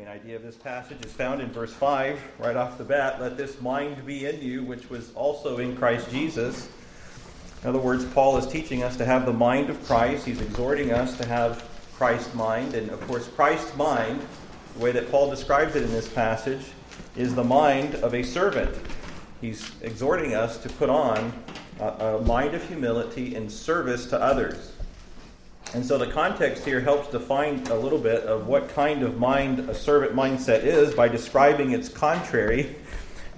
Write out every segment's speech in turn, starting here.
main idea of this passage is found in verse 5, right off the bat. Let this mind be in you, which was also in Christ Jesus. In other words, Paul is teaching us to have the mind of Christ. He's exhorting us to have Christ's mind. And of course, Christ's mind, the way that Paul describes it in this passage, is the mind of a servant. He's exhorting us to put on a, a mind of humility and service to others. And so the context here helps define a little bit of what kind of mind a servant mindset is by describing its contrary.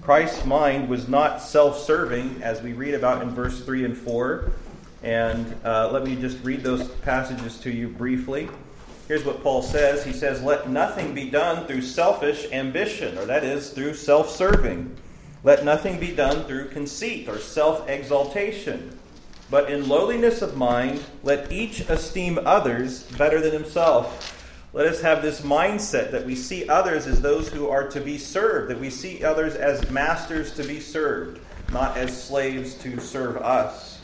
Christ's mind was not self serving, as we read about in verse 3 and 4. And uh, let me just read those passages to you briefly. Here's what Paul says He says, Let nothing be done through selfish ambition, or that is, through self serving. Let nothing be done through conceit or self exaltation but in lowliness of mind, let each esteem others better than himself. Let us have this mindset that we see others as those who are to be served, that we see others as masters to be served, not as slaves to serve us.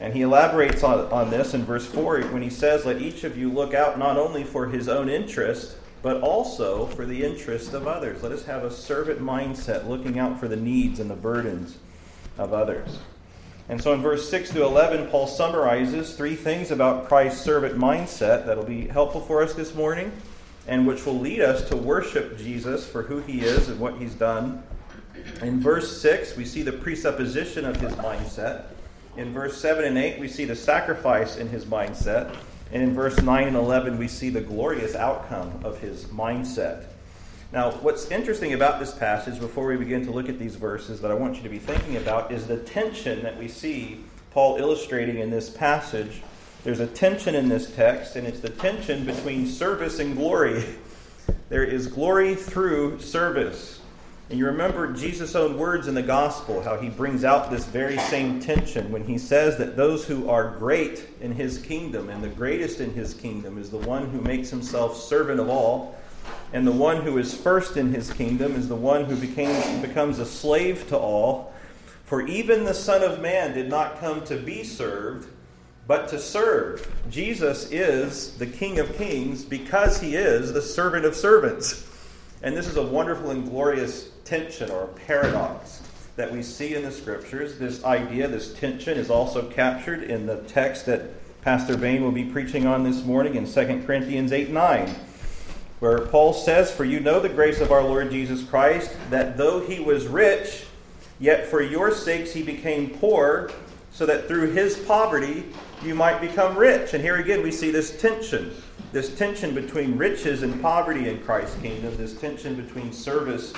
And he elaborates on, on this in verse 4 when he says, Let each of you look out not only for his own interest, but also for the interest of others. Let us have a servant mindset, looking out for the needs and the burdens of others. And so in verse 6 to 11, Paul summarizes three things about Christ's servant mindset that'll be helpful for us this morning and which will lead us to worship Jesus for who he is and what he's done. In verse 6, we see the presupposition of his mindset. In verse 7 and 8, we see the sacrifice in his mindset. And in verse 9 and 11, we see the glorious outcome of his mindset. Now, what's interesting about this passage, before we begin to look at these verses, that I want you to be thinking about is the tension that we see Paul illustrating in this passage. There's a tension in this text, and it's the tension between service and glory. There is glory through service. And you remember Jesus' own words in the gospel, how he brings out this very same tension when he says that those who are great in his kingdom, and the greatest in his kingdom, is the one who makes himself servant of all and the one who is first in his kingdom is the one who became, becomes a slave to all. For even the Son of Man did not come to be served, but to serve. Jesus is the King of kings because he is the servant of servants. And this is a wonderful and glorious tension or paradox that we see in the scriptures. This idea, this tension, is also captured in the text that Pastor Bain will be preaching on this morning in 2 Corinthians 8 9 where Paul says, For you know the grace of our Lord Jesus Christ, that though he was rich, yet for your sakes he became poor, so that through his poverty you might become rich. And here again we see this tension this tension between riches and poverty in Christ's kingdom, this tension between service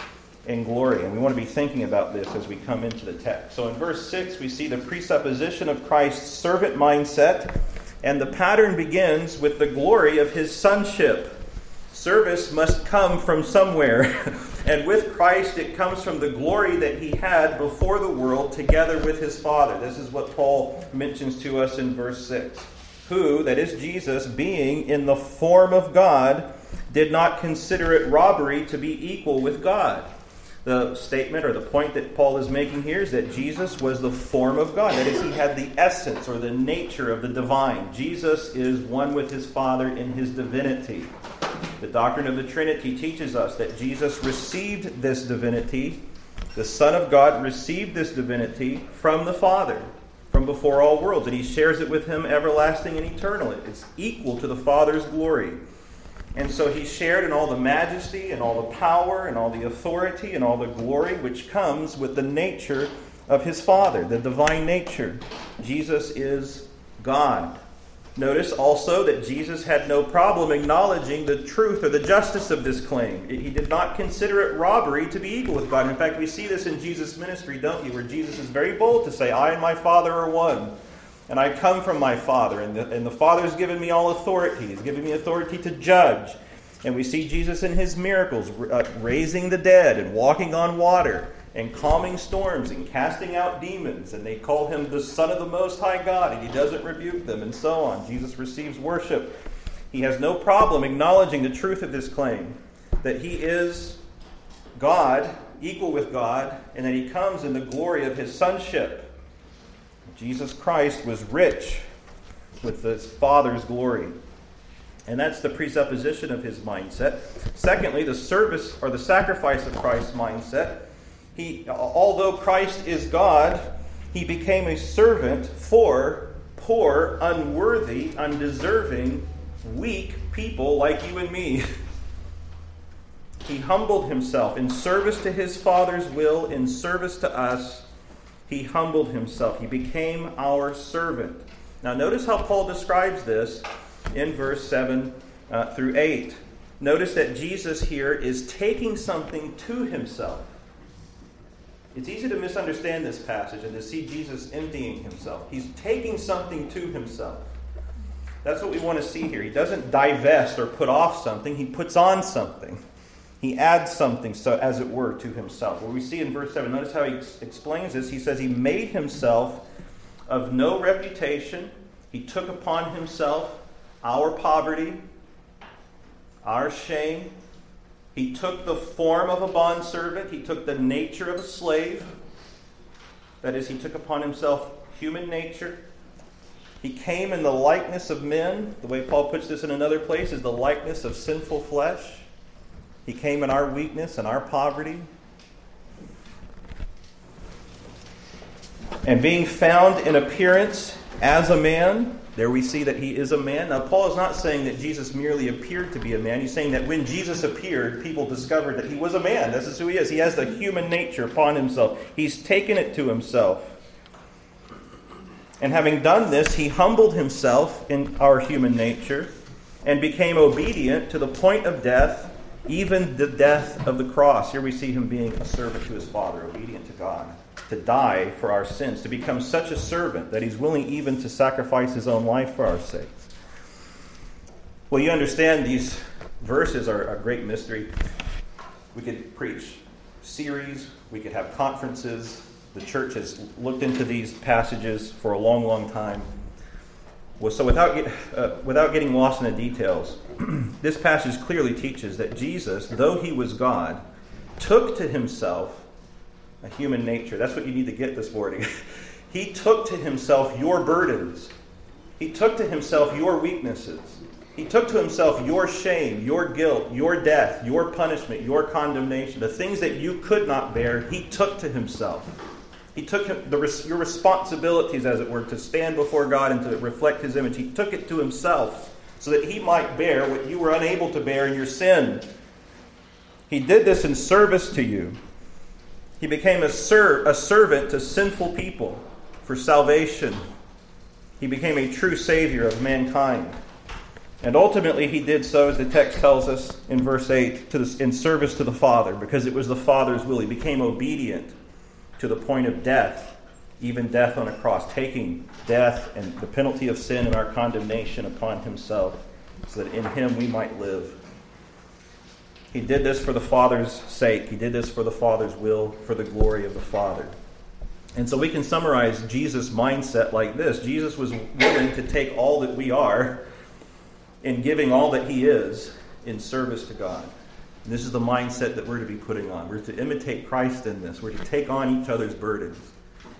and glory. And we want to be thinking about this as we come into the text. So in verse 6, we see the presupposition of Christ's servant mindset, and the pattern begins with the glory of his sonship. Service must come from somewhere. and with Christ, it comes from the glory that he had before the world together with his Father. This is what Paul mentions to us in verse 6. Who, that is Jesus, being in the form of God, did not consider it robbery to be equal with God. The statement or the point that Paul is making here is that Jesus was the form of God. That is, he had the essence or the nature of the divine. Jesus is one with his Father in his divinity. The doctrine of the Trinity teaches us that Jesus received this divinity, the Son of God received this divinity from the Father, from before all worlds, and he shares it with him everlasting and eternal. It's equal to the Father's glory. And so he shared in all the majesty and all the power and all the authority and all the glory which comes with the nature of his Father, the divine nature. Jesus is God. Notice also that Jesus had no problem acknowledging the truth or the justice of this claim. He did not consider it robbery to be equal with God. In fact, we see this in Jesus' ministry, don't you? Where Jesus is very bold to say, I and my Father are one. And I come from my Father, and the, and the Father has given me all authority. He's given me authority to judge. And we see Jesus in his miracles, uh, raising the dead and walking on water and calming storms and casting out demons, and they call him the Son of the Most High God, and he doesn't rebuke them, and so on. Jesus receives worship. He has no problem acknowledging the truth of this claim that he is God, equal with God, and that he comes in the glory of his sonship. Jesus Christ was rich with his Father's glory. And that's the presupposition of his mindset. Secondly, the service or the sacrifice of Christ's mindset. He, although Christ is God, he became a servant for poor, unworthy, undeserving, weak people like you and me. He humbled himself in service to his Father's will, in service to us. He humbled himself. He became our servant. Now, notice how Paul describes this in verse 7 uh, through 8. Notice that Jesus here is taking something to himself. It's easy to misunderstand this passage and to see Jesus emptying himself. He's taking something to himself. That's what we want to see here. He doesn't divest or put off something, he puts on something. He adds something, so as it were, to himself. What we see in verse 7, notice how he explains this. He says, He made himself of no reputation. He took upon himself our poverty, our shame, he took the form of a bondservant, he took the nature of a slave. That is, he took upon himself human nature. He came in the likeness of men. The way Paul puts this in another place is the likeness of sinful flesh. He came in our weakness and our poverty. And being found in appearance as a man, there we see that he is a man. Now, Paul is not saying that Jesus merely appeared to be a man. He's saying that when Jesus appeared, people discovered that he was a man. This is who he is. He has the human nature upon himself, he's taken it to himself. And having done this, he humbled himself in our human nature and became obedient to the point of death, even the death of the cross. Here we see him being a servant to his Father, obedient to God to die for our sins, to become such a servant that he's willing even to sacrifice his own life for our sakes. Well, you understand these verses are a great mystery. We could preach series, we could have conferences. The church has looked into these passages for a long, long time. Well, so without, uh, without getting lost in the details, this passage clearly teaches that Jesus, though he was God, took to himself a human nature. That's what you need to get this morning. he took to himself your burdens, he took to himself your weaknesses. He took to himself your shame, your guilt, your death, your punishment, your condemnation, the things that you could not bear, he took to himself. He took the, your responsibilities, as it were, to stand before God and to reflect his image. He took it to himself so that he might bear what you were unable to bear in your sin. He did this in service to you. He became a, ser- a servant to sinful people for salvation. He became a true Savior of mankind. And ultimately, he did so, as the text tells us in verse 8, to the, in service to the Father, because it was the Father's will. He became obedient to the point of death, even death on a cross, taking death and the penalty of sin and our condemnation upon himself, so that in him we might live. He did this for the Father's sake. He did this for the Father's will, for the glory of the Father. And so we can summarize Jesus' mindset like this Jesus was willing to take all that we are in giving all that he is in service to God. And this is the mindset that we're to be putting on. We're to imitate Christ in this. We're to take on each other's burdens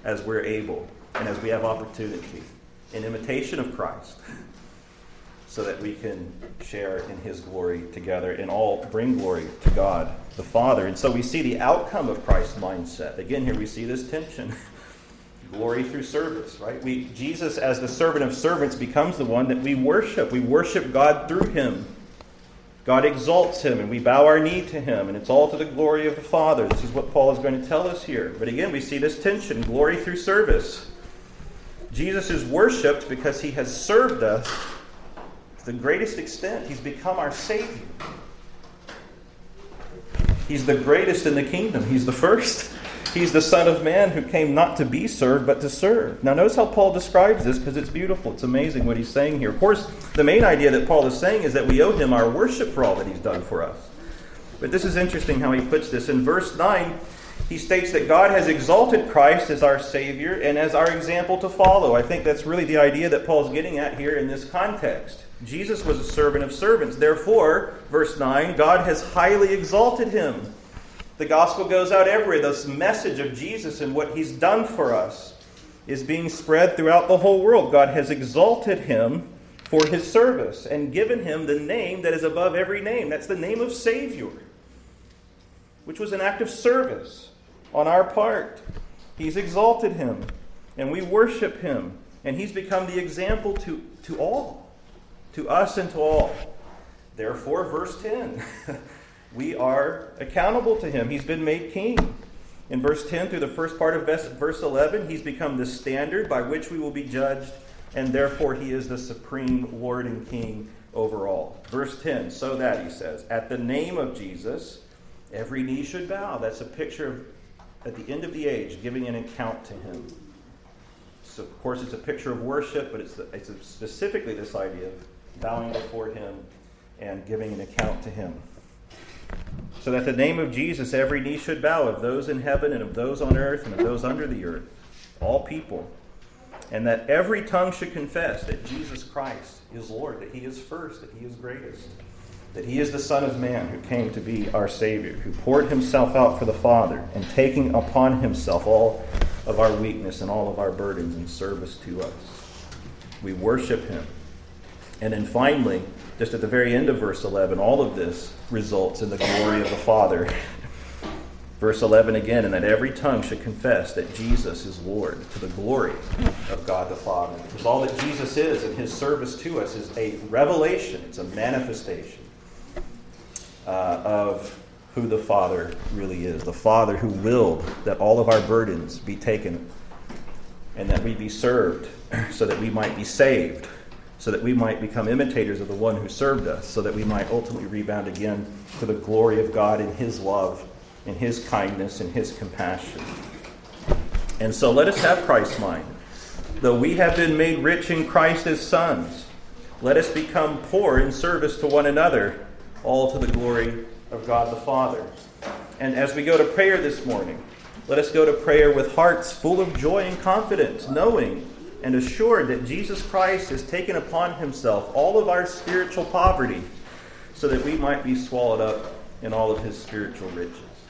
as we're able and as we have opportunity in imitation of Christ so that we can share in his glory together and all bring glory to God the Father. And so we see the outcome of Christ's mindset. Again, here we see this tension. glory through service, right? We Jesus as the servant of servants becomes the one that we worship. We worship God through him. God exalts him and we bow our knee to him, and it's all to the glory of the Father. This is what Paul is going to tell us here. But again, we see this tension glory through service. Jesus is worshiped because he has served us the greatest extent, he's become our Savior. He's the greatest in the kingdom. He's the first. He's the Son of Man who came not to be served, but to serve. Now, notice how Paul describes this because it's beautiful. It's amazing what he's saying here. Of course, the main idea that Paul is saying is that we owe him our worship for all that he's done for us. But this is interesting how he puts this. In verse 9, he states that God has exalted Christ as our Savior and as our example to follow. I think that's really the idea that Paul's getting at here in this context. Jesus was a servant of servants. Therefore, verse 9, God has highly exalted him. The gospel goes out everywhere. This message of Jesus and what he's done for us is being spread throughout the whole world. God has exalted him for his service and given him the name that is above every name. That's the name of Savior, which was an act of service on our part. He's exalted him, and we worship him, and he's become the example to, to all, to us and to all. Therefore, verse 10, we are accountable to him. He's been made king. In verse 10 through the first part of verse 11, he's become the standard by which we will be judged, and therefore he is the supreme Lord and King over all. Verse 10, so that, he says, at the name of Jesus, every knee should bow. That's a picture of, at the end of the age, giving an account to him. So, of course, it's a picture of worship, but it's, it's specifically this idea of bowing before him and giving an account to him. So that the name of Jesus every knee should bow of those in heaven and of those on earth and of those under the earth, all people, and that every tongue should confess that Jesus Christ is Lord, that He is first, that He is greatest, that He is the Son of Man who came to be our Savior, who poured Himself out for the Father, and taking upon Himself all of our weakness and all of our burdens in service to us. We worship Him. And then finally, just at the very end of verse 11, all of this results in the glory of the Father. Verse 11 again, and that every tongue should confess that Jesus is Lord to the glory of God the Father. Because all that Jesus is in his service to us is a revelation, it's a manifestation uh, of who the Father really is. The Father who willed that all of our burdens be taken and that we be served so that we might be saved so that we might become imitators of the one who served us, so that we might ultimately rebound again to the glory of God in His love, in His kindness, in His compassion. And so let us have Christ's mind. Though we have been made rich in Christ as sons, let us become poor in service to one another, all to the glory of God the Father. And as we go to prayer this morning, let us go to prayer with hearts full of joy and confidence, knowing and assured that Jesus Christ has taken upon himself all of our spiritual poverty so that we might be swallowed up in all of his spiritual riches.